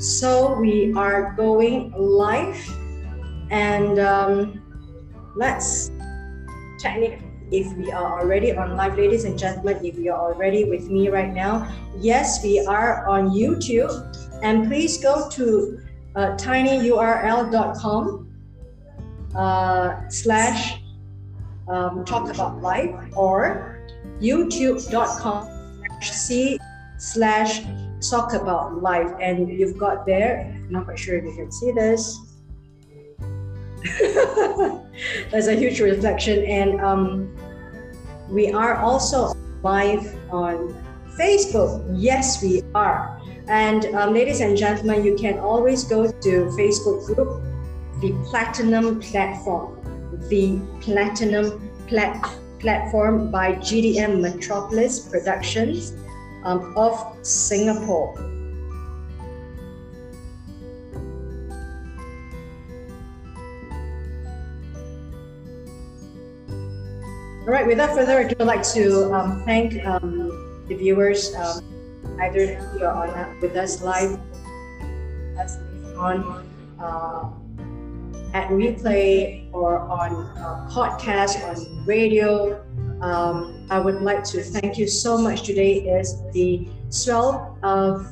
So we are going live, and um, let's check if we are already on live, ladies and gentlemen. If you are already with me right now, yes, we are on YouTube, and please go to uh, tinyurl.com uh, slash um, talk about life or youtube.com c slash talk about life and you've got there. I'm not quite sure if you can see this. There's a huge reflection and um, we are also live on facebook. Yes we are. And um, ladies and gentlemen you can always go to facebook group the platinum platform. The platinum plat- platform by gdm metropolis productions um, of Singapore. All right, without further ado, I'd like to um, thank um, the viewers, um, either you're on with us live, as on uh, at replay or on uh, podcast, on radio, um, I would like to thank you so much. Today is the 12th of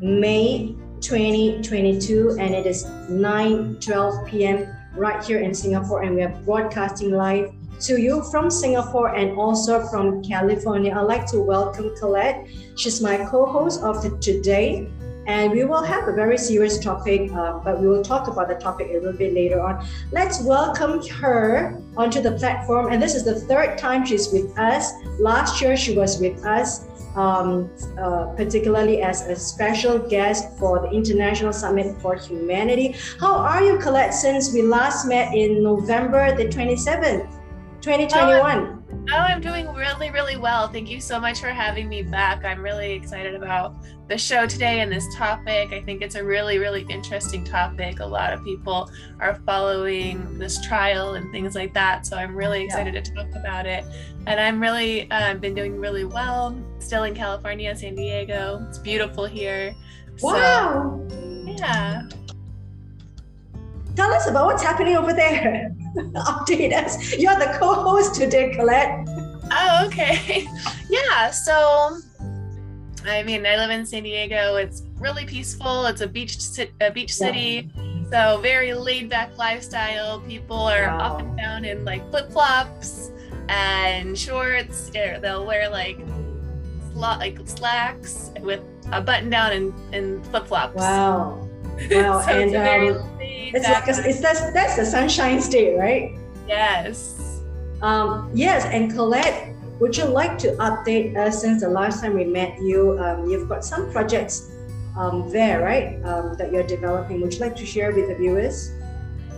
May 2022, and it is 9 12 p.m. right here in Singapore, and we are broadcasting live to you from Singapore and also from California. I'd like to welcome Colette. She's my co host of the today and we will have a very serious topic, uh, but we will talk about the topic a little bit later on. Let's welcome her onto the platform, and this is the third time she's with us. Last year she was with us. Um, uh, particularly as a special guest for the International Summit for Humanity. How are you, Colette, since we last met in November the 27th, 2021? Oh, I'm doing really, really well. Thank you so much for having me back. I'm really excited about the show today and this topic. I think it's a really, really interesting topic. A lot of people are following this trial and things like that. So I'm really excited yeah. to talk about it. And I'm really uh, been doing really well. Still in California, San Diego. It's beautiful here. Wow. So, yeah. Tell us about what's happening over there. update us. You're the co-host today, Colette. Oh, okay. yeah. So, I mean, I live in San Diego. It's really peaceful. It's a beach, a beach city. Yeah. So very laid back lifestyle. People are wow. up and down in like flip flops and shorts. They'll wear like like slacks with a button down and, and flip flops. Wow. Wow. so and um, it's like a, it's that's that's the sunshine state, right? Yes. Um, yes, and Colette, would you like to update us since the last time we met you? Um, you've got some projects um, there, right? Um, that you're developing. Would you like to share with the viewers?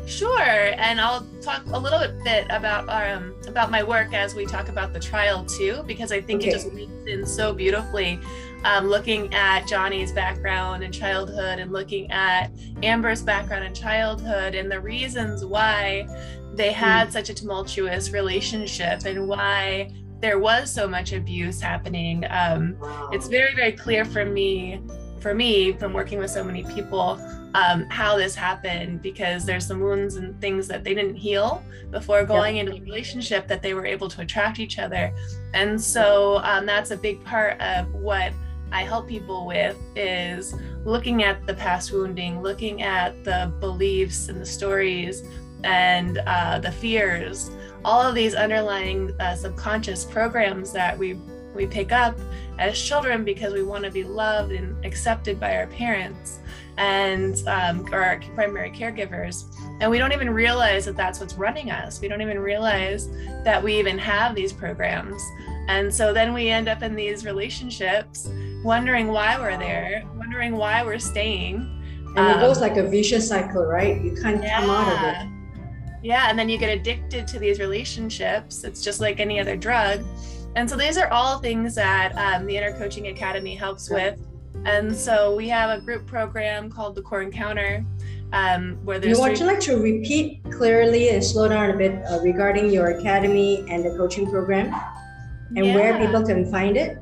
Sure, and I'll talk a little bit about um, about my work as we talk about the trial too, because I think okay. it just leads in so beautifully um, looking at Johnny's background and childhood and looking at Amber's background and childhood and the reasons why they had mm. such a tumultuous relationship and why there was so much abuse happening. Um, it's very, very clear for me, for me, from working with so many people, um, how this happened because there's some wounds and things that they didn't heal before going into the relationship that they were able to attract each other. And so um, that's a big part of what I help people with is looking at the past wounding, looking at the beliefs and the stories and uh, the fears, all of these underlying uh, subconscious programs that we we pick up as children because we want to be loved and accepted by our parents and um, or our primary caregivers. And we don't even realize that that's what's running us. We don't even realize that we even have these programs. And so then we end up in these relationships wondering why we're there, wondering why we're staying. And um, it goes um, like a vicious cycle, right? You can't yeah. come out of it. Yeah, and then you get addicted to these relationships. It's just like any other drug. And so these are all things that um, the Inner Coaching Academy helps with. And so we have a group program called the Core Encounter. Um, where there's you would you like to repeat clearly and slow down a bit uh, regarding your academy and the coaching program and yeah. where people can find it?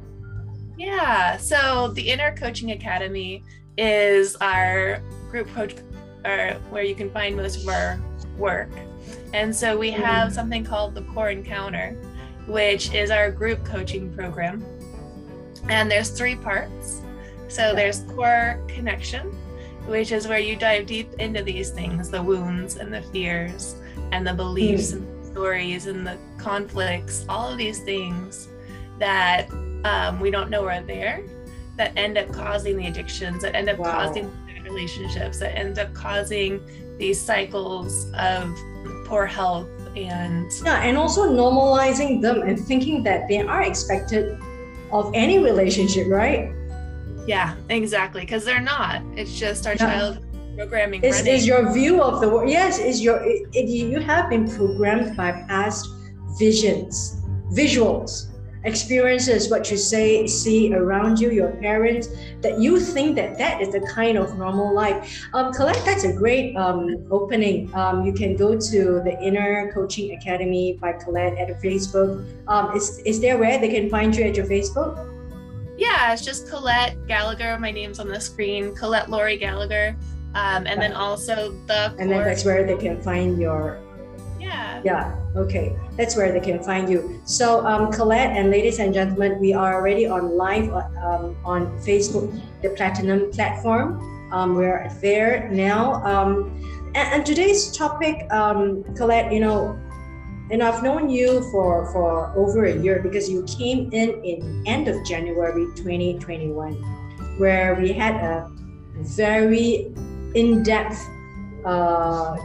Yeah. So the Inner Coaching Academy is our group coach, or where you can find most of our work. And so we have something called the Core Encounter, which is our group coaching program. And there's three parts. So there's core connection, which is where you dive deep into these things the wounds and the fears and the beliefs mm. and the stories and the conflicts, all of these things that um, we don't know where they are there that end up causing the addictions, that end up wow. causing relationships, that end up causing these cycles of poor health and yeah and also normalizing them and thinking that they are expected of any relationship right yeah exactly because they're not it's just our yeah. child programming is, is your view of the world yes is your it, it, you have been programmed by past visions visuals experiences, what you say, see around you, your parents, that you think that that is the kind of normal life. Um, Colette, that's a great um, opening. Um, you can go to the Inner Coaching Academy by Colette at Facebook. Um, is, is there where they can find you at your Facebook? Yeah, it's just Colette Gallagher. My name's on the screen, Colette Laurie Gallagher. Um, and then also the. And then that's where they can find your yeah. Yeah. Okay. That's where they can find you. So, um, Colette and ladies and gentlemen, we are already on live um, on Facebook, the Platinum platform. Um, we're there now. Um, and, and today's topic, um, Colette, you know, and I've known you for for over a year because you came in in end of January 2021, where we had a very in-depth uh,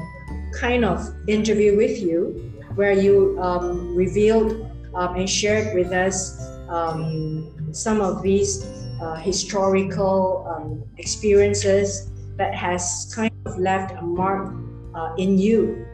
kind of interview with you where you um, revealed um, and shared with us um, some of these uh, historical um, experiences that has kind of left a mark uh, in you.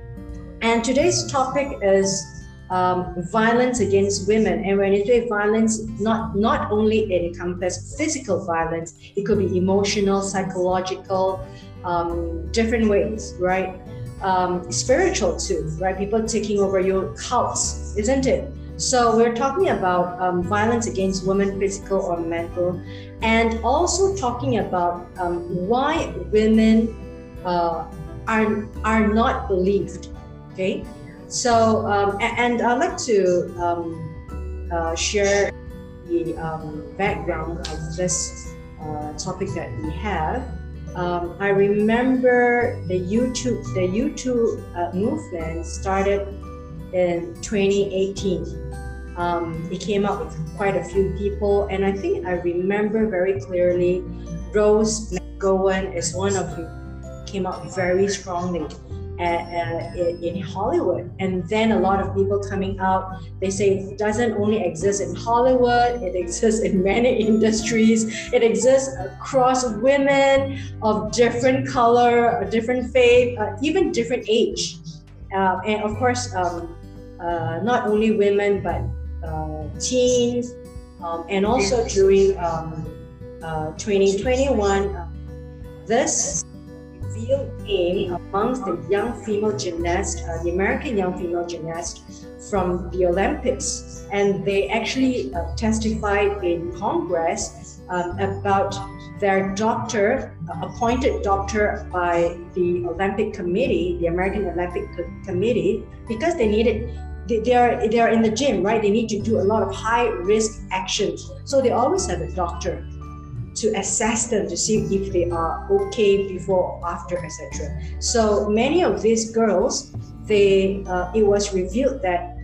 And today's topic is um, violence against women. And when you say violence, not not only it encompasses physical violence, it could be emotional, psychological, um, different ways, right? Um, spiritual too, right? People taking over your cults, isn't it? So we're talking about um, violence against women, physical or mental, and also talking about um, why women uh, are are not believed. Okay, so um, and, and, I'd like to um, uh, share the um, background of this uh, topic that we have um, I remember the YouTube the MeToo uh, movement started in 2018. Um, it came up with quite a few people, and I think I remember very clearly. Rose McGowan is one of who came up very strongly uh, in Hollywood. And then a lot of people coming out, they say it doesn't only exist in Hollywood, it exists in many industries, it exists across women of different color, different faith, uh, even different age. Uh, and of course, um, uh, not only women, but uh, teens, um, and also during um, 2021, uh, this real aim amongst the young female gymnasts, uh, the American young female gymnasts from the Olympics. And they actually uh, testified in Congress um, about their doctor, uh, appointed doctor by the Olympic Committee, the American Olympic Committee, because they needed they are they are in the gym, right? They need to do a lot of high risk actions. So they always have a doctor to assess them to see if they are okay before or after etc so many of these girls they uh, it was revealed that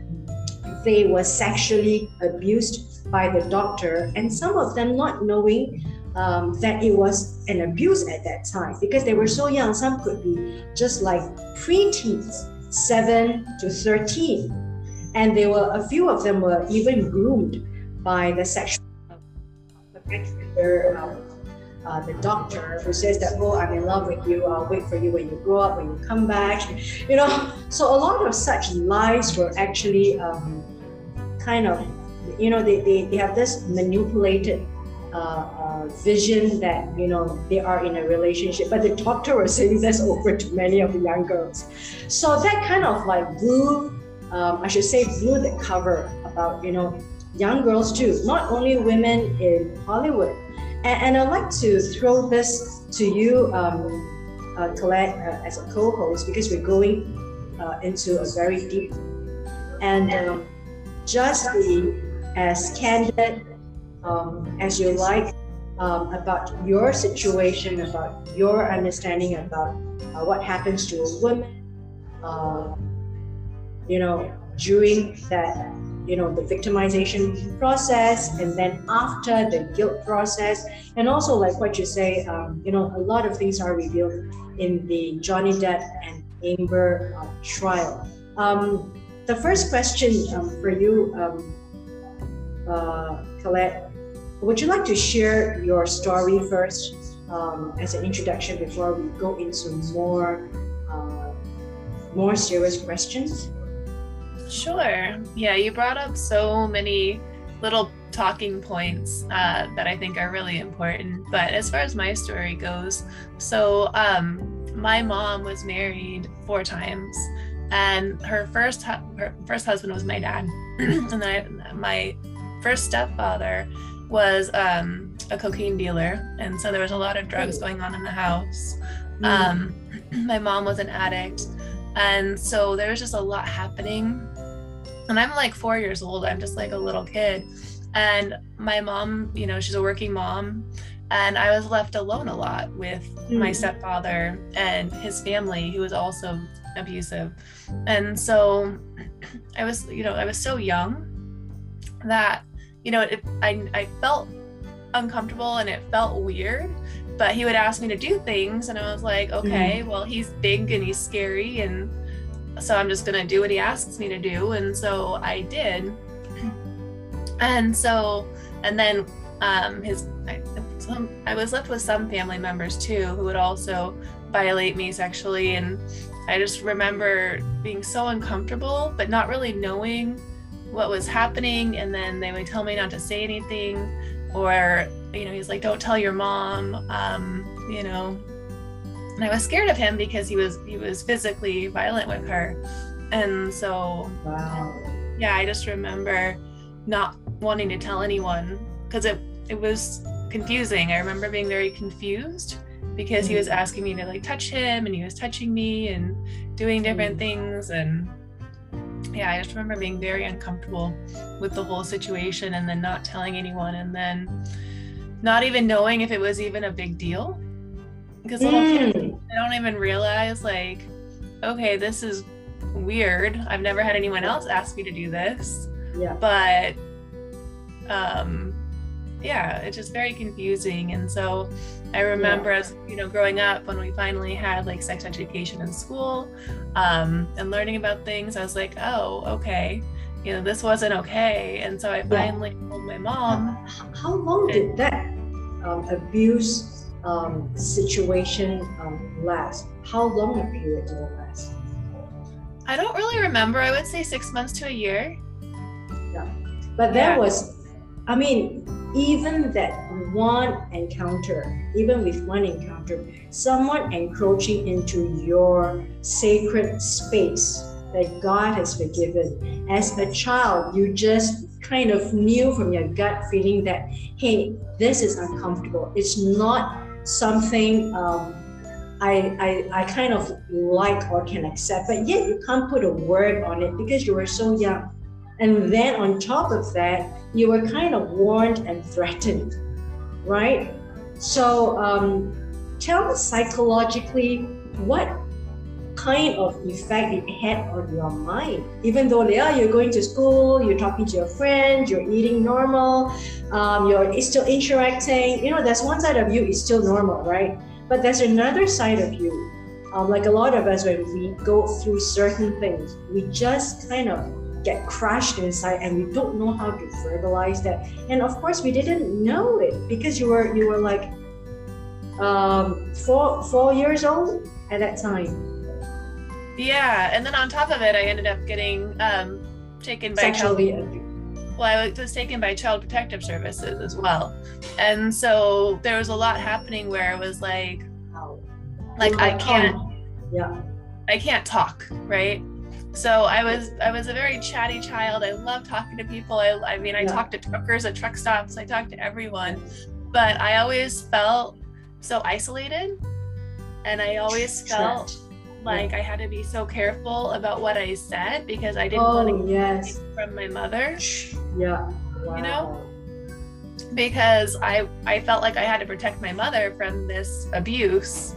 they were sexually abused by the doctor and some of them not knowing um, that it was an abuse at that time because they were so young. Some could be just like preteens 7 to 13 and they were a few of them were even groomed by the sexual um, uh, the doctor who says that, oh, I'm in love with you, I'll wait for you when you grow up, when you come back. You know, so a lot of such lies were actually um, kind of, you know, they, they, they have this manipulated uh, uh, vision that, you know, they are in a relationship. But the doctor was saying this over to many of the young girls. So that kind of like blew, um, I should say, blew the cover about, you know, young girls too, not only women in Hollywood. And, and I'd like to throw this to you, um, uh, Colette, uh, as a co-host, because we're going uh, into a very deep and um, just be as candid um, as you like um, about your situation, about your understanding about uh, what happens to a woman, uh, you know, during that, you know, the victimization process, and then after the guilt process, and also like what you say, um, you know, a lot of things are revealed in the Johnny Depp and Amber uh, trial. Um, the first question um, for you, um, uh, Colette, would you like to share your story first um, as an introduction before we go into more uh, more serious questions? Sure. Yeah, you brought up so many little talking points uh, that I think are really important. But as far as my story goes, so um, my mom was married four times, and her first hu- her first husband was my dad, and then I, my first stepfather was um, a cocaine dealer, and so there was a lot of drugs going on in the house. Mm. Um, my mom was an addict, and so there was just a lot happening. And I'm like four years old. I'm just like a little kid, and my mom, you know, she's a working mom, and I was left alone a lot with my Mm. stepfather and his family, who was also abusive. And so I was, you know, I was so young that, you know, it, I, I felt uncomfortable and it felt weird. But he would ask me to do things, and I was like, okay, well, he's big and he's scary, and so I'm just gonna do what he asks me to do. And so I did. And so, and then um, his, I, some, I was left with some family members too who would also violate me sexually. And I just remember being so uncomfortable, but not really knowing what was happening. And then they would tell me not to say anything, or, you know, he's like, don't tell your mom, um, you know. And I was scared of him because he was he was physically violent with her. And so Wow. yeah, I just remember not wanting to tell anyone because it it was confusing. I remember being very confused because he was asking me to like touch him and he was touching me and doing different Mm. things and yeah, I just remember being very uncomfortable with the whole situation and then not telling anyone and then not even knowing if it was even a big deal. Because little kids Mm. I don't even realize like, okay, this is weird. I've never had anyone else ask me to do this, Yeah. but um yeah, it's just very confusing. And so I remember as you know, growing up when we finally had like sex education in school, um, and learning about things, I was like, oh, okay, you know, this wasn't okay. And so I finally told my mom. How, how long did that um, abuse um, situation um, last? How long a period did it last? I don't really remember. I would say six months to a year. Yeah. But there Yeah. was, I mean, even that one encounter, even with one encounter, someone encroaching into your sacred space that God has forgiven. As a child, you just kind of knew from your gut feeling that, hey, this is uncomfortable. It's not something um, I, I, I kind of like or can accept, but yet you can't put a word on it because you were so young. And then on top of that, you were kind of warned and threatened, right? So um, tell me psychologically what kind of effect it had on your mind. Even though yeah, you're going to school, you're talking to your friends, you're eating normal, um, you're still interacting. You know, there's one side of you is still normal, right? But there's another side of you. Um, like a lot of us, when we go through certain things, we just kind of get crushed inside and we don't know how to verbalize that and of course we didn't know it because you were you were like um four four years old at that time Yeah, and then on top of it, I ended up getting um, taken by child. sexually Well, I was taken by Child Protective Services as well, and so there was a lot happening where it was like, like I can't, yeah I can't talk, right? So I was I was a very chatty child. I love talking to people. I, I mean, I Yeah. talked to truckers at truck stops. I talked to everyone, but I always felt so isolated. And I always felt Like I had to be so careful about what I said because I didn't Oh, want to yes. from my mother Yeah. Wow. You know? because I I felt like I had to protect my mother from this abuse.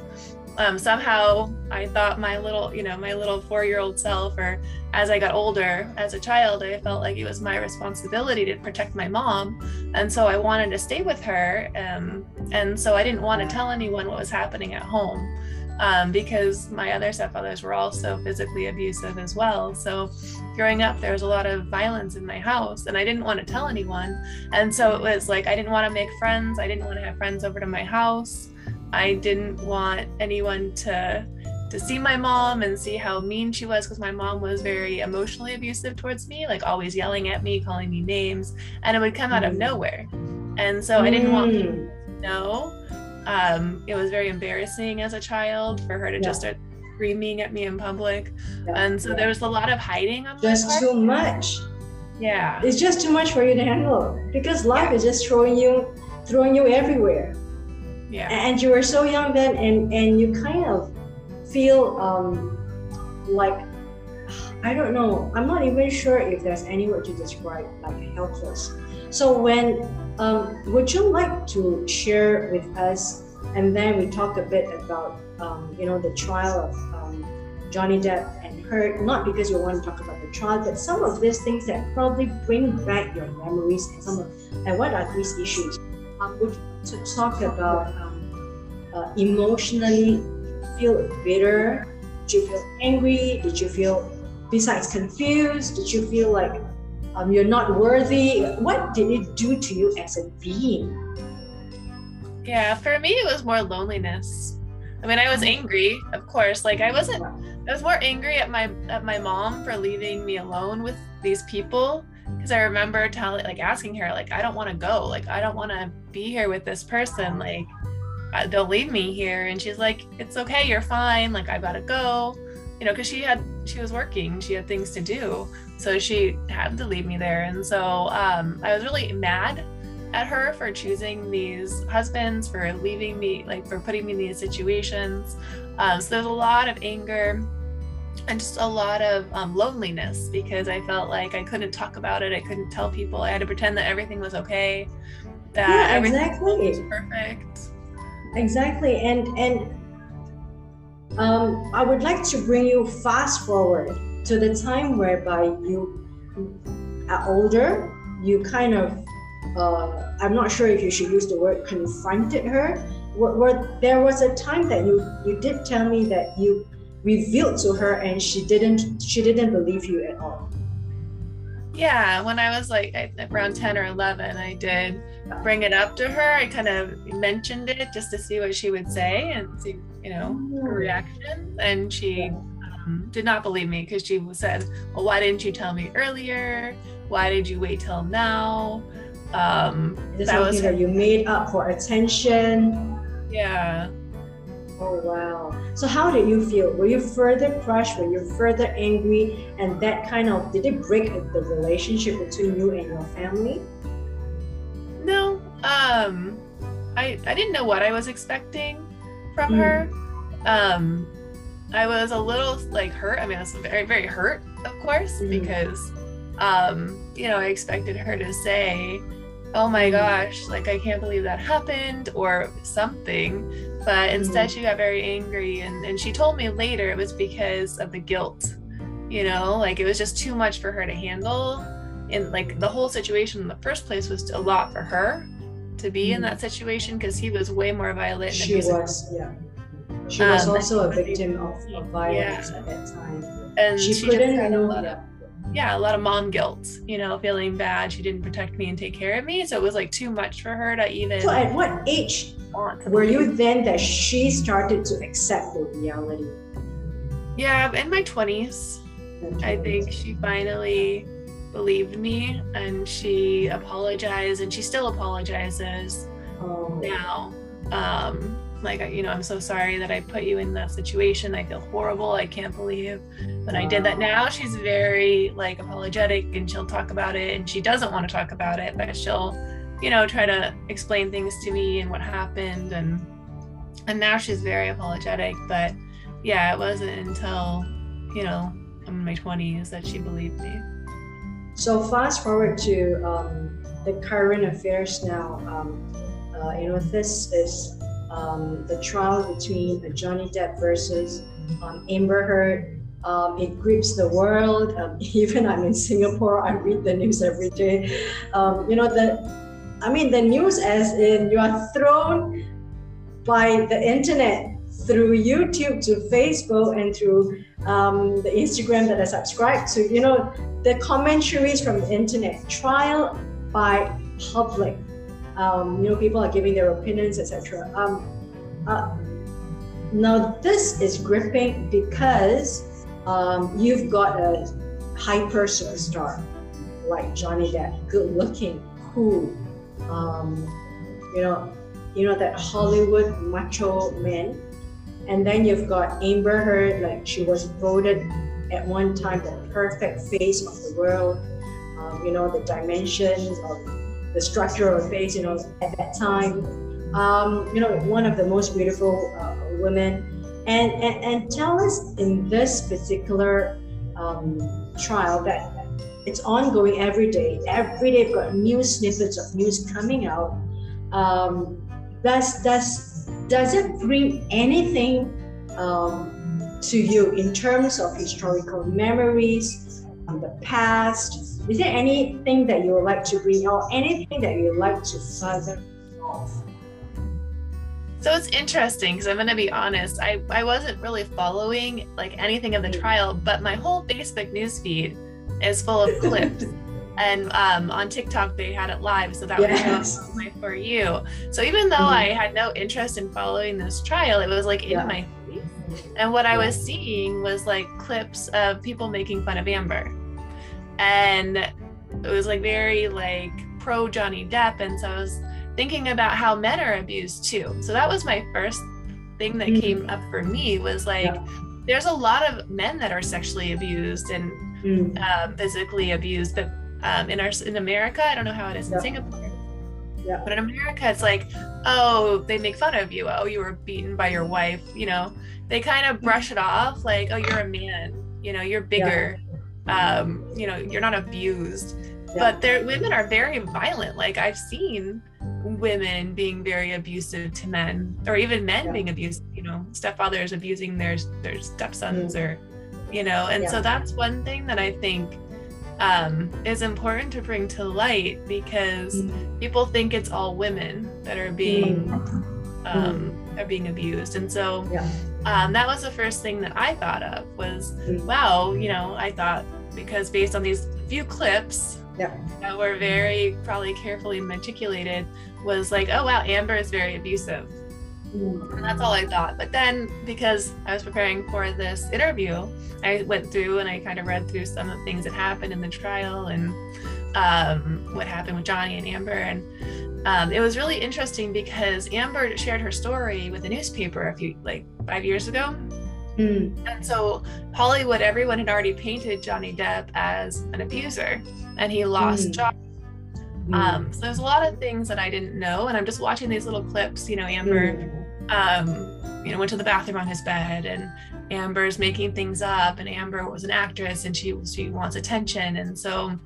Um, somehow I thought my little, you know, my little four-year-old self, or as I got older, as a child, I felt like it was my responsibility to protect my mom, and so I wanted to stay with her, um, and so I didn't want to tell anyone what was happening at home. Um, because my other stepfathers were also physically abusive as well. So, growing up, there was a lot of violence in my house, and I didn't want to tell anyone. And so it was like I didn't want to make friends. I didn't want to have friends over to my house. I didn't want anyone to to see my mom and see how mean she was because my mom was very emotionally abusive towards me, like always yelling at me, calling me names, and it would come out of Mm. nowhere. And so I didn't want people Mm. to know. Um, it was very embarrassing as a child for her to Yeah. just start screaming at me in public. Yeah, And so yeah. there was a lot of hiding on my just too much. yeah. It's just too much for you to handle because life is just throwing you, throwing you everywhere. Yeah. And you were so young then, and and you kind of feel um, like I don't know. I'm not even sure if there's any word to describe like helpless. So when um, would you like to share with us, and then we talk a bit about um, you know the trial of um, Johnny Depp and her, not because you want to talk about the trial, but some of these things that probably bring back your memories and some of and what are these issues? Um, would to talk about um, uh, emotionally feel bitter? Did you feel angry? Did you feel besides confused? Did you feel like um, you're not worthy? What did it do to you as a being? Yeah, for me it was more loneliness. I mean, I was angry, of course. Like I wasn't I was more angry at my at my mom for leaving me alone with these people because I remember telling like asking her like I don't want to go. Like I don't want to be here with this person. Like uh, don't leave me here. And she's like it's okay, you're fine. Like I got to go. You know, cuz she had she was working, she had things to do. So she had to leave me there. And so um I was really mad at her for choosing these husbands, for leaving me, like for putting me in these situations. Um, so there's a lot of anger and just a lot of um, loneliness because I felt like I couldn't talk about it. I couldn't tell people. I had to pretend that everything was okay, that Yeah, everything exactly. was perfect. Exactly, and and um, I would like to bring you fast forward to the time whereby you are older. You kind of, uh, I'm not sure if you should use the word confronted her. Where, where there was a time that you you did tell me that you revealed to her and she didn't she didn't believe you at all. Yeah, when I was like around 10 or 11, I did bring it up to her. I kind of mentioned it just to see what she would say and see, you know, her reaction. And she um, did not believe me because she said, Well, why didn't you tell me earlier? Why did you wait till now? Um, Is it that was her, that you made up for attention? yeah. Oh wow. So how did you feel? Were you further crushed? Were you further angry? And that kind of did it break the relationship between you and your family? No, um, I I didn't know what I was expecting from Mm. her. Um, I was a little like hurt. I mean, I was very very hurt, of course, Mm. because um, you know, I expected her to say, "Oh my Mm. gosh, like I can't believe that happened," or something. But instead, Mm. she got very angry, and and she told me later it was because of the guilt. You know, like it was just too much for her to handle and like the whole situation in the first place was a lot for her to be in that situation because he was way more violent She was, yeah. She was Um, also a victim of, of violence Yeah. at that time. and She, she, just couldn't, had a lot of yeah a lot of mom guilt you know feeling bad she didn't protect me and take care of me so it was like too much for her to even So at what age were you then that she started to accept the reality? yeah in my 20s i think she finally believed me and she apologized and she still apologizes Oh, now. Um like you know i'm so sorry that i put you in that situation. I feel horrible. I can't believe that i did that. Now she's very like apologetic and she'll talk about it and she doesn't want to talk about it but she'll you know, try to explain things to me and what happened and and now she's very apologetic, but yeah, it wasn't until, you know, I'm in my 20s that she believed me. So fast forward to um, the current affairs now. Um, uh, you know, this is um, the trial between Johnny Depp versus um, Amber Heard. Um, it grips the world. Um, even I'm in Singapore, I read the news every day. You know, the I mean, the news as in you are thrown by the internet through YouTube to Facebook and through um, the Instagram that I subscribe to. You know, the commentaries from the internet, trial by public. Um, you know, people are giving their opinions, etc. Um, uh, now, this is gripping because um, you've got a hyper superstar like Johnny Depp, good looking, cool, um, you know, you know that Hollywood macho man, and then you've got Amber Heard, like she was voted at one time the perfect face of the world. Um, you know the dimensions of the structure of a face. You know at that time, um, you know one of the most beautiful uh, women. And, and and tell us in this particular um, trial that it's ongoing every day. Every day, we've got new snippets of news coming out. Um, does does does it bring anything um, to you in terms of historical memories from the past? Is there anything that you would like to bring or anything that you would like to further resolve? So it's interesting because I'm going to be honest. I, I wasn't really following like anything of the mm. trial, but my whole Facebook newsfeed is full of clips. And um, on TikTok they had it live, so that yes. was my for you. So even though mm-hmm. I had no interest in following this trial, it was like in yeah. my face. And what yeah. I was seeing was like clips of people making fun of Amber, and it was like very like pro Johnny Depp, and so I was thinking about how men are abused too. So that was my first thing that mm-hmm. came up for me was like. Yeah. There's a lot of men that are sexually abused and mm. um, physically abused. But um, in our in America, I don't know how it is in Singapore. Yeah. But in America, it's like, oh, they make fun of you. Oh, you were beaten by your wife. You know, they kind of brush it off like, oh, you're a man. You know, you're bigger. Yeah. Um, you know, you're not abused. Yeah. But there, women are very violent. Like I've seen women being very abusive to men, or even men being abusive. You know, stepfathers abusing their their stepsons, mm. or you know and so that's one thing that i think um, is important to bring to light because mm. people think it's all women that are being mm. um, are being abused and so yeah. um, that was the first thing that i thought of was mm. wow you know i thought because based on these few clips yeah. that were very probably carefully meticulated was like oh wow amber is very abusive and that's all I thought. But then, because I was preparing for this interview, I went through and I kind of read through some of the things that happened in the trial and um, what happened with Johnny and Amber. And um, it was really interesting because Amber shared her story with a newspaper a few, like five years ago. Mm. And so Hollywood, everyone had already painted Johnny Depp as an abuser, and he lost mm. job. Mm. Um, so there's a lot of things that I didn't know, and I'm just watching these little clips. You know, Amber mm um, you know, went to the bathroom on his bed, and Amber's making things up, and Amber was an actress, and she she wants attention, and so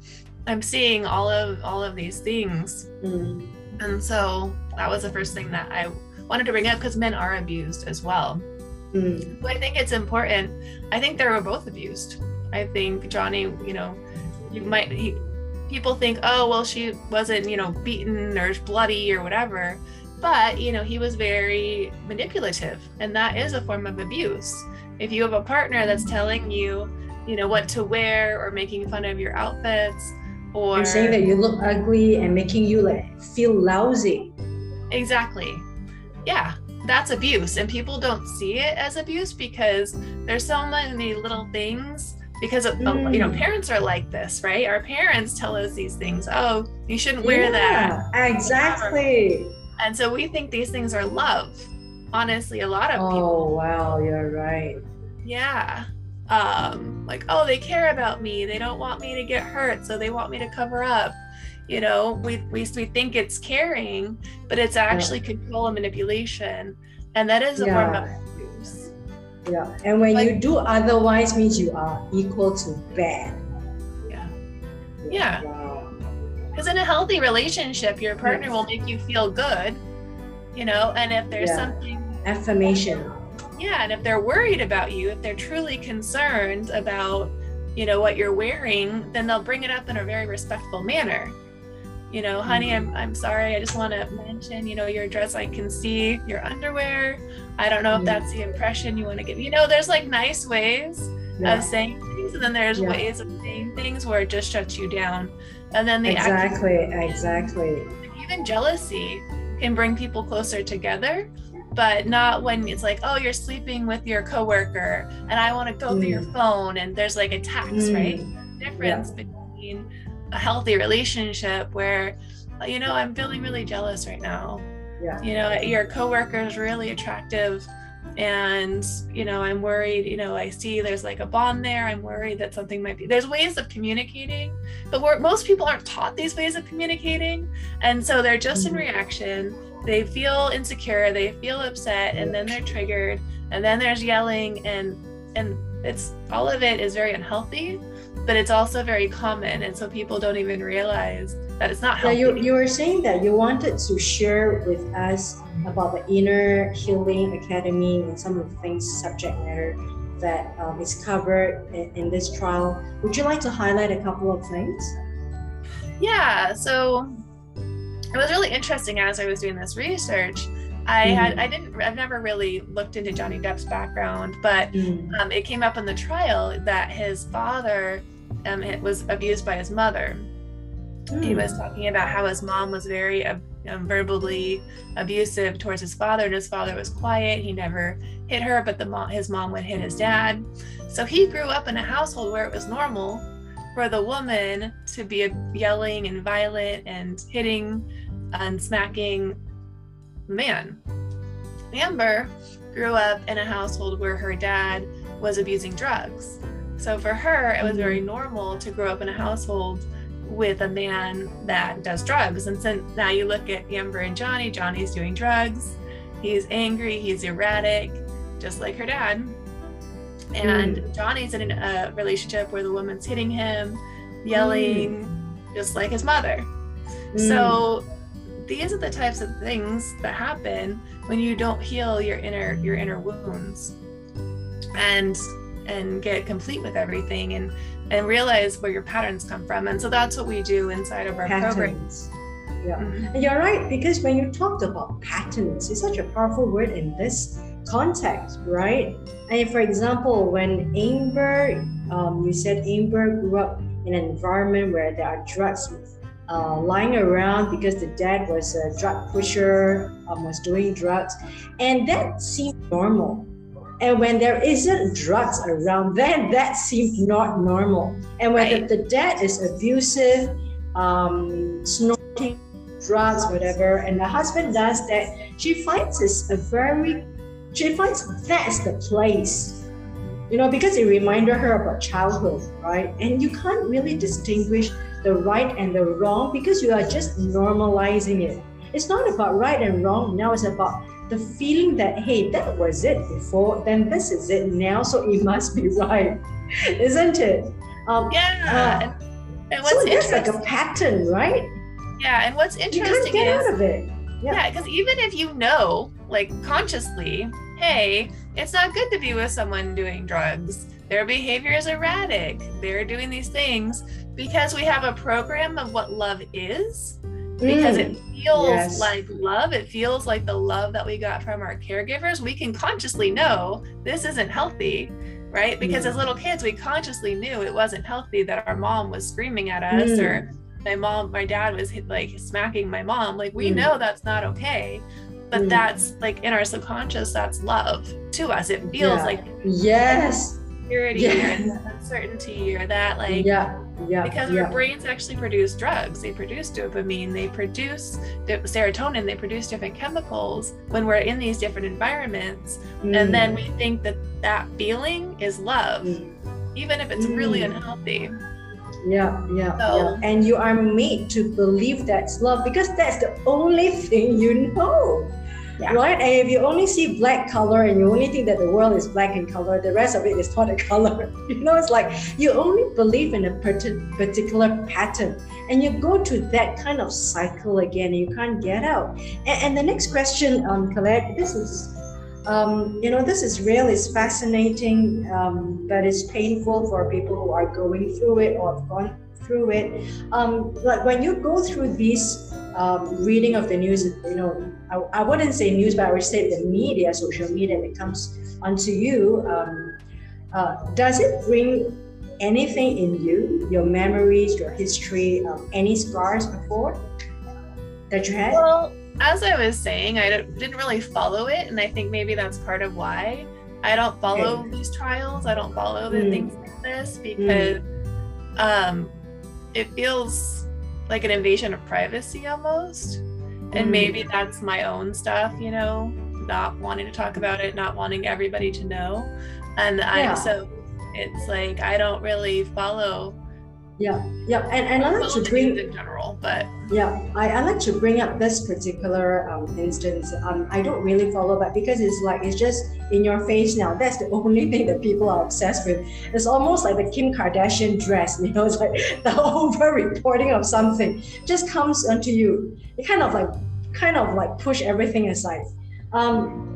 I'm seeing all of all of these things, mm. and so that was the first thing that I wanted to bring up because men are abused as well. Mm. But I think it's important. I think they were both abused. I think Johnny, you know, you might he, people think, oh well, she wasn't, you know, beaten or bloody or whatever but you know he was very manipulative and that is a form of abuse. If you have a partner that's telling you you know what to wear or making fun of your outfits or and saying that you look ugly and making you like feel lousy. Exactly. Yeah that's abuse and people don't see it as abuse because there's so many little things because mm. you know mm. parents are like this right? Our parents tell us these things oh you shouldn't wear yeah, that exactly and so we think these things are love. Honestly, a lot of oh, people. Oh, wow, you're right. Yeah. Um, like, oh, they care about me. They don't want me to get hurt, so they want me to cover up. you know we, we we think it's caring but it's actually yeah. control and manipulation and that is a yeah. form of abuse yeah and when like, you do otherwise means you are equal to bad yeah yeah because in a healthy relationship your partner yes. will make you feel good you know and if there's yeah. something affirmation yeah and if they're worried about you if they're truly concerned about you know what you're wearing then they'll bring it up in a very respectful manner you know honey mm-hmm. i'm, I'm sorry i just want to mention you know your dress i can see your underwear i don't know if that's the impression you want to give you know there's like nice ways yeah. of saying things and then there's yeah. ways of saying things where it just shuts you down and then the exactly exactly even jealousy can bring people closer together but not when it's like oh you're sleeping with your coworker and i want to go mm. through your mm. phone and there's like attacks mm. right difference yeah. between a healthy relationship where you know i'm feeling really jealous right now yeah. you know your coworker is really attractive and you know i'm worried you know i see there's like a bond there. I'm worried that something might be there's ways of communicating but most people aren't taught these ways of communicating. And so they're just in reaction. They feel insecure. They feel upset. And then they're triggered. And then there's yelling. And and it's all of it is very unhealthy but it's also very common and so people don't even realize that it's not healthy. Yeah, you, you were saying that you wanted to share with us about the inner healing academy and some of the things subject matter that um, is covered in, in this trial would you like to highlight a couple of things yeah so it was really interesting as I was doing this research. I mm. had I didn't I've never really looked into Johnny Depp's background, but mm. um, it came up in the trial that his father um, was abused by his mother. Mm. He was talking about how his mom was very uh, um, verbally abusive towards his father, and his father was quiet. He never hit her, but the mom, his mom would hit his dad. So he grew up in a household where it was normal for the woman to be yelling and violent and hitting and smacking man. Amber grew up in a household where her dad was abusing drugs. So for her, it was very mm-hmm. normal to grow up in a household with a man that does drugs. And so now you look at Amber and Johnny, Johnny's doing drugs. He's angry, he's erratic, just like her dad. And mm. Johnny's in a relationship where the woman's hitting him, yelling, mm. just like his mother. Mm. So these are the types of things that happen when you don't heal your inner your inner wounds and and get complete with everything and and realize where your patterns come from and so that's what we do inside of our patterns. programs yeah mm-hmm. you're right because when you talked about patterns it's such a powerful word in this context right and for example when amber um, you said amber grew up in an environment where there are drugs uh, lying around because the dad was a drug pusher, um, was doing drugs, and that seemed normal. And when there isn't drugs around, then that seems not normal. And when right. the, the, dad is abusive, um, snorting drugs, whatever, and the husband does that, she finds it's a very, she finds that's the place you know, because it reminded her about childhood, right? And you can't really distinguish the right and the wrong because you are just normalizing it. It's not about right and wrong now, it's about the feeling that, hey, that was it before, then this is it now, so it must be right, isn't it? Um, yeah. Uh, and what's so it's like a pattern, right? Yeah, and what's interesting you can't get is, out of it. Yeah, because yeah, even if you know, like consciously, hey, it's not good to be with someone doing drugs. Their behavior is erratic. They're doing these things because we have a program of what love is. Because mm, it feels yes. like love. It feels like the love that we got from our caregivers. We can consciously know this isn't healthy, right? Because mm. as little kids, we consciously knew it wasn't healthy that our mom was screaming at us mm. or my mom, my dad was like smacking my mom. Like we mm. know that's not okay but mm. that's like in our subconscious that's love to us it feels yeah. like yes security yeah. and uncertainty or that like yeah yeah because yeah. our brains actually produce drugs they produce dopamine they produce serotonin they produce different chemicals when we're in these different environments mm. and then we think that that feeling is love mm. even if it's really mm. unhealthy Yeah, yeah, so, yeah. And you are made to believe that's love because that's the only thing you know. Yeah. Right? And if you only see black color and you only think that the world is black in color, the rest of it is not a color. You know, it's like you only believe in a particular pattern and you go to that kind of cycle again, and you can't get out. And, and the next question, um, Colette, this is um, you know, this is really fascinating, um, but it's painful for people who are going through it or have gone through it. Um, like when you go through this um, reading of the news, you know, I, I, wouldn't say news, but I would say the media, social media that comes onto you. Um, uh, does it bring anything in you, your memories, your history, um, any scars before that you had? Well, as I was saying, I didn't really follow it, and I think maybe that's part of why I don't follow okay. these trials. I don't follow the mm. things like this because mm. um, it feels like an invasion of privacy almost. And mm. maybe that's my own stuff, you know, not wanting to talk about it, not wanting everybody to know, and yeah. I so it's like I don't really follow yeah yeah and, and i like to bring in general but yeah I, I like to bring up this particular um, instance um, i don't really follow but because it's like it's just in your face now that's the only thing that people are obsessed with. It's almost like the kim kardashian dress you know it's like the over reporting of something just comes onto you. It kind of like kind of like push everything aside. Um,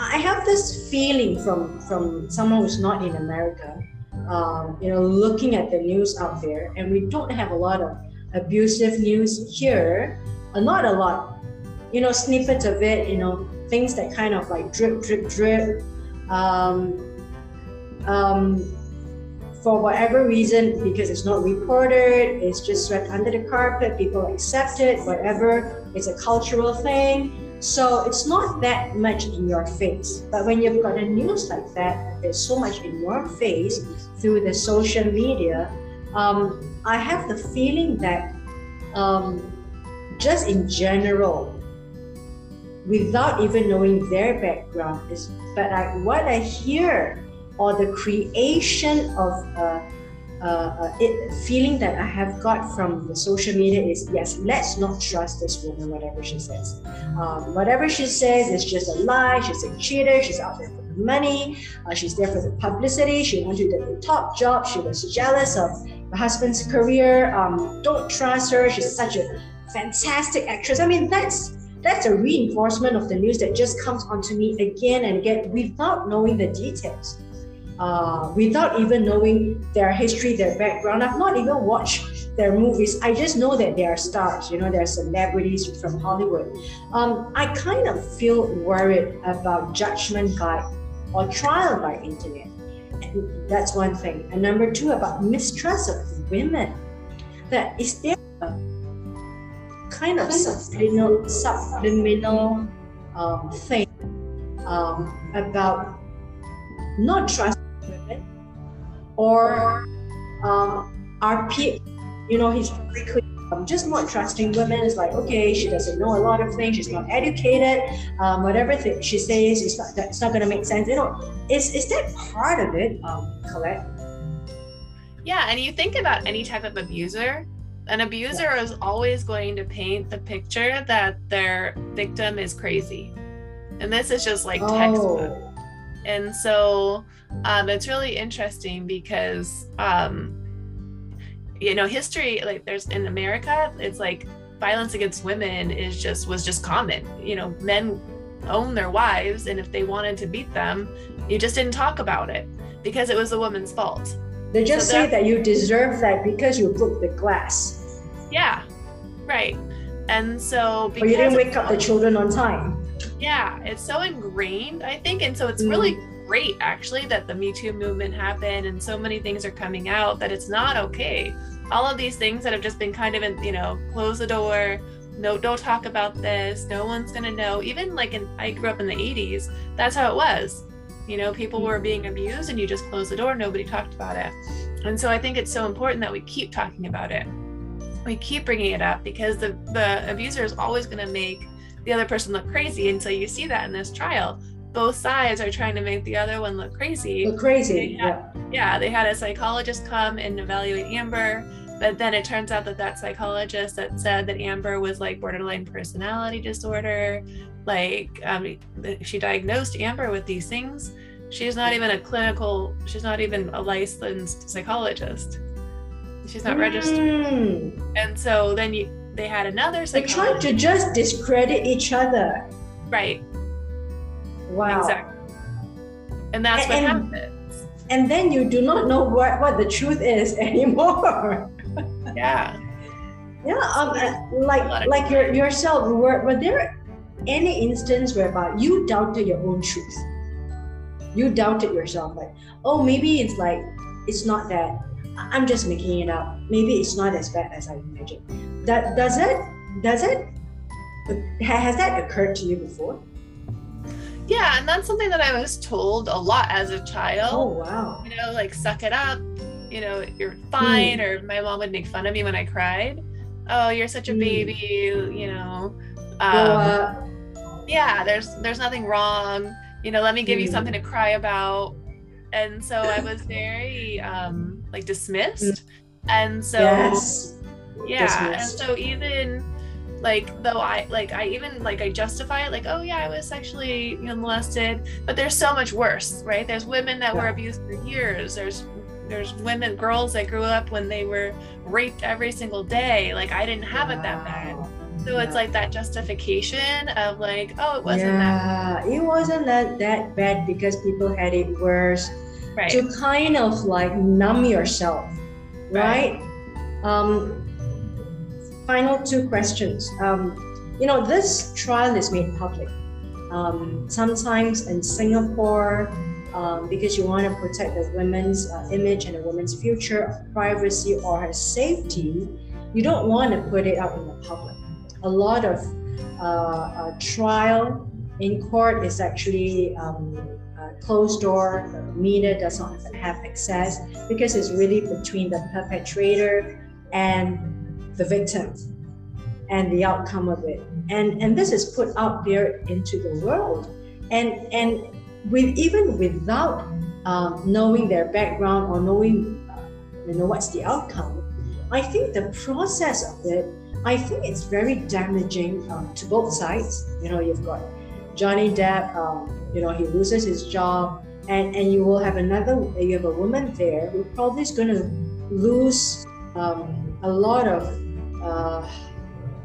i have this feeling from from someone who's not in america um, you know, looking at the news out there, and we don't have a lot of abusive news here, uh, not a lot, you know, snippets of it, you know, things that kind of like drip, drip, drip. Um, um, for whatever reason, because it's not reported, it's just swept under the carpet, people accept it, whatever, it's a cultural thing so it's not that much in your face. But when you've got a news like that, there's so much in your face through the social media. Um, I have the feeling that um, just in general, without even knowing their background, is but I, what I hear or the creation of uh, uh, uh, it, feeling that I have got from the social media is yes, let's not trust this woman, whatever she says. Um, whatever she says is just a lie. She's a cheater. She's out there for the money. Uh, she's there for the publicity. She wants to get the top job. She was jealous of her husband's career. Um, don't trust her. She's such a fantastic actress. I mean, that's that's a reinforcement of the news that just comes onto me again and again without knowing the details uh, without even knowing their history, their background. I've not even watched their movies. I just know that they are stars, you know, they're celebrities from Hollywood. Um, I kind of feel worried about judgment by or trial by internet. That's one thing. And number two, about mistrust of women. That is there a kind of subliminal, subliminal um, thing um, about not trusting or um, our you know, clear. I'm just not trusting women. It's like, okay, she doesn't know a lot of things. She's not educated. Um, whatever th- she says, it's not, that's not going to make sense. You know, is, is that part of it, um, Colette? Yeah, and you think about any type of abuser, an abuser yeah. is always going to paint the picture that their victim is crazy. And this is just like oh. textbook. And so um, it's really interesting because, um, you know, history, like there's in America, it's like violence against women is just, was just common. You know, men own their wives, and if they wanted to beat them, you just didn't talk about it because it was the woman's fault. They just so say that you deserve that because you broke the glass. Yeah, right. And so, because or you didn't wake up the children on time. Yeah, it's so ingrained, I think. And so it's mm. really great, actually, that the Me Too movement happened and so many things are coming out that it's not okay. All of these things that have just been kind of in, you know, close the door, no, don't talk about this, no one's gonna know. Even like in, I grew up in the 80s, that's how it was. You know, people were being abused and you just closed the door, nobody talked about it. And so I think it's so important that we keep talking about it. We keep bringing it up because the, the abuser is always going to make the other person look crazy. until you see that in this trial. both sides are trying to make the other one look crazy. Look crazy. Had, yeah. Yeah, they had a psychologist come and evaluate Amber, but then it turns out that that psychologist that said that Amber was like borderline personality disorder, like um, she diagnosed Amber with these things. She's not even a clinical. She's not even a licensed psychologist. She's not mm. registered. And so then you, they had another. They tried to just discredit each other. Right. Wow. Exactly. And that's and, what and, happens. And then you do not know what, what the truth is anymore. yeah. Yeah. Um, uh, like like your, yourself, were, were there any instance whereby you doubted your own truth? You doubted yourself, like, oh, maybe it's like, it's not that. I'm just making it up. Maybe it's not as bad as I imagined. That does it? Does it? Has that occurred to you before? Yeah, and that's something that I was told a lot as a child. Oh wow. You know, like suck it up. You know, you're fine. Mm. Or my mom would make fun of me when I cried. Oh, you're such a mm. baby. You know. Um, yeah, there's there's nothing wrong. You know, let me give mm. you something to cry about. And so I was very um like dismissed. Hmm. And so yes. Yeah, and so even like though i like i even like i justify it like oh yeah i was sexually you know, molested but there's so much worse right there's women that yeah. were abused for years there's there's women girls that grew up when they were raped every single day like i didn't have wow. it that bad so yeah. it's like that justification of like oh it wasn't yeah, that it wasn't that that bad because people had it worse right. to kind of like numb yourself right, right? um final two questions. Um, you know, this trial is made public. Um, sometimes in Singapore, um, because you want to protect the women's uh, image and the woman's future, privacy, or her safety, you don't want to put it out in the public. A lot of uh, trial in court is actually um, closed door. The media does not even have access because it's really between the perpetrator and the victim and the outcome of it. And and this is put out there into the world. And and with even without um, knowing their background or knowing uh, you know what's the outcome, I think the process of it, I think it's very damaging um, to both sides. You know, you've got Johnny Depp, um, you know, he loses his job, and, and you will have another, you have a woman there who probably is going to lose um, a lot of uh,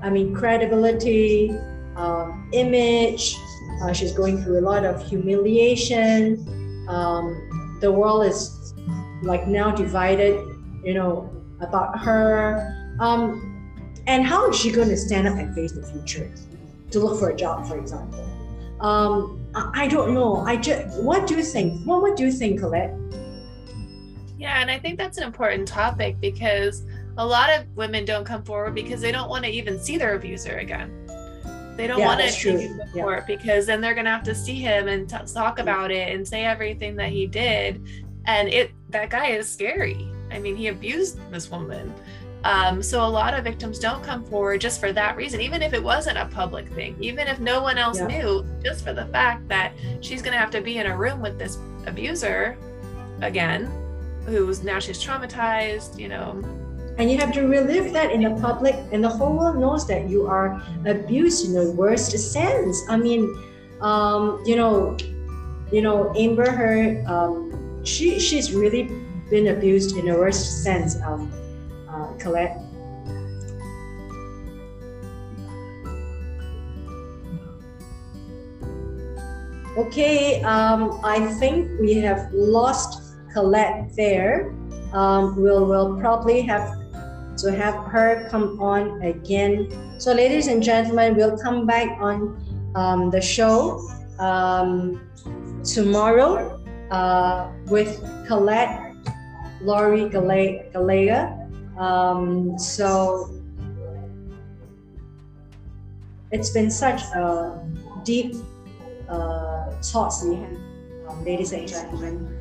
I mean, credibility, um, image. Uh, she's going through a lot of humiliation. Um, the world is like now divided, you know, about her. Um, and how is she going to stand up and face the future to look for a job, for example? Um, I, I don't know. I just, what do you think? What would you think, Colette? Yeah, and I think that's an important topic because a lot of women don't come forward because they don't want to even see their abuser again. They don't yeah, want to take him to court yeah. because then they're gonna have to see him and t- talk about it and say everything that he did, and it that guy is scary. I mean, he abused this woman. Um, so a lot of victims don't come forward just for that reason, even if it wasn't a public thing, even if no one else yeah. knew, just for the fact that she's gonna have to be in a room with this abuser again, who's now she's traumatized, you know, and you have to relive that in the public and the whole world knows that you are abused in the worst sense. I mean um, you know you know amber heard um, she she's really been abused in the worst sense um, uh, colette. Okay um, i think we have lost colette there. Um, we'll, we'll probably have to have her come on again. So, ladies and gentlemen, we'll come back on um, the show um, tomorrow uh, with Colette, Laurie Galea. Um, so, it's been such a deep uh, thoughts we have, um, ladies and gentlemen.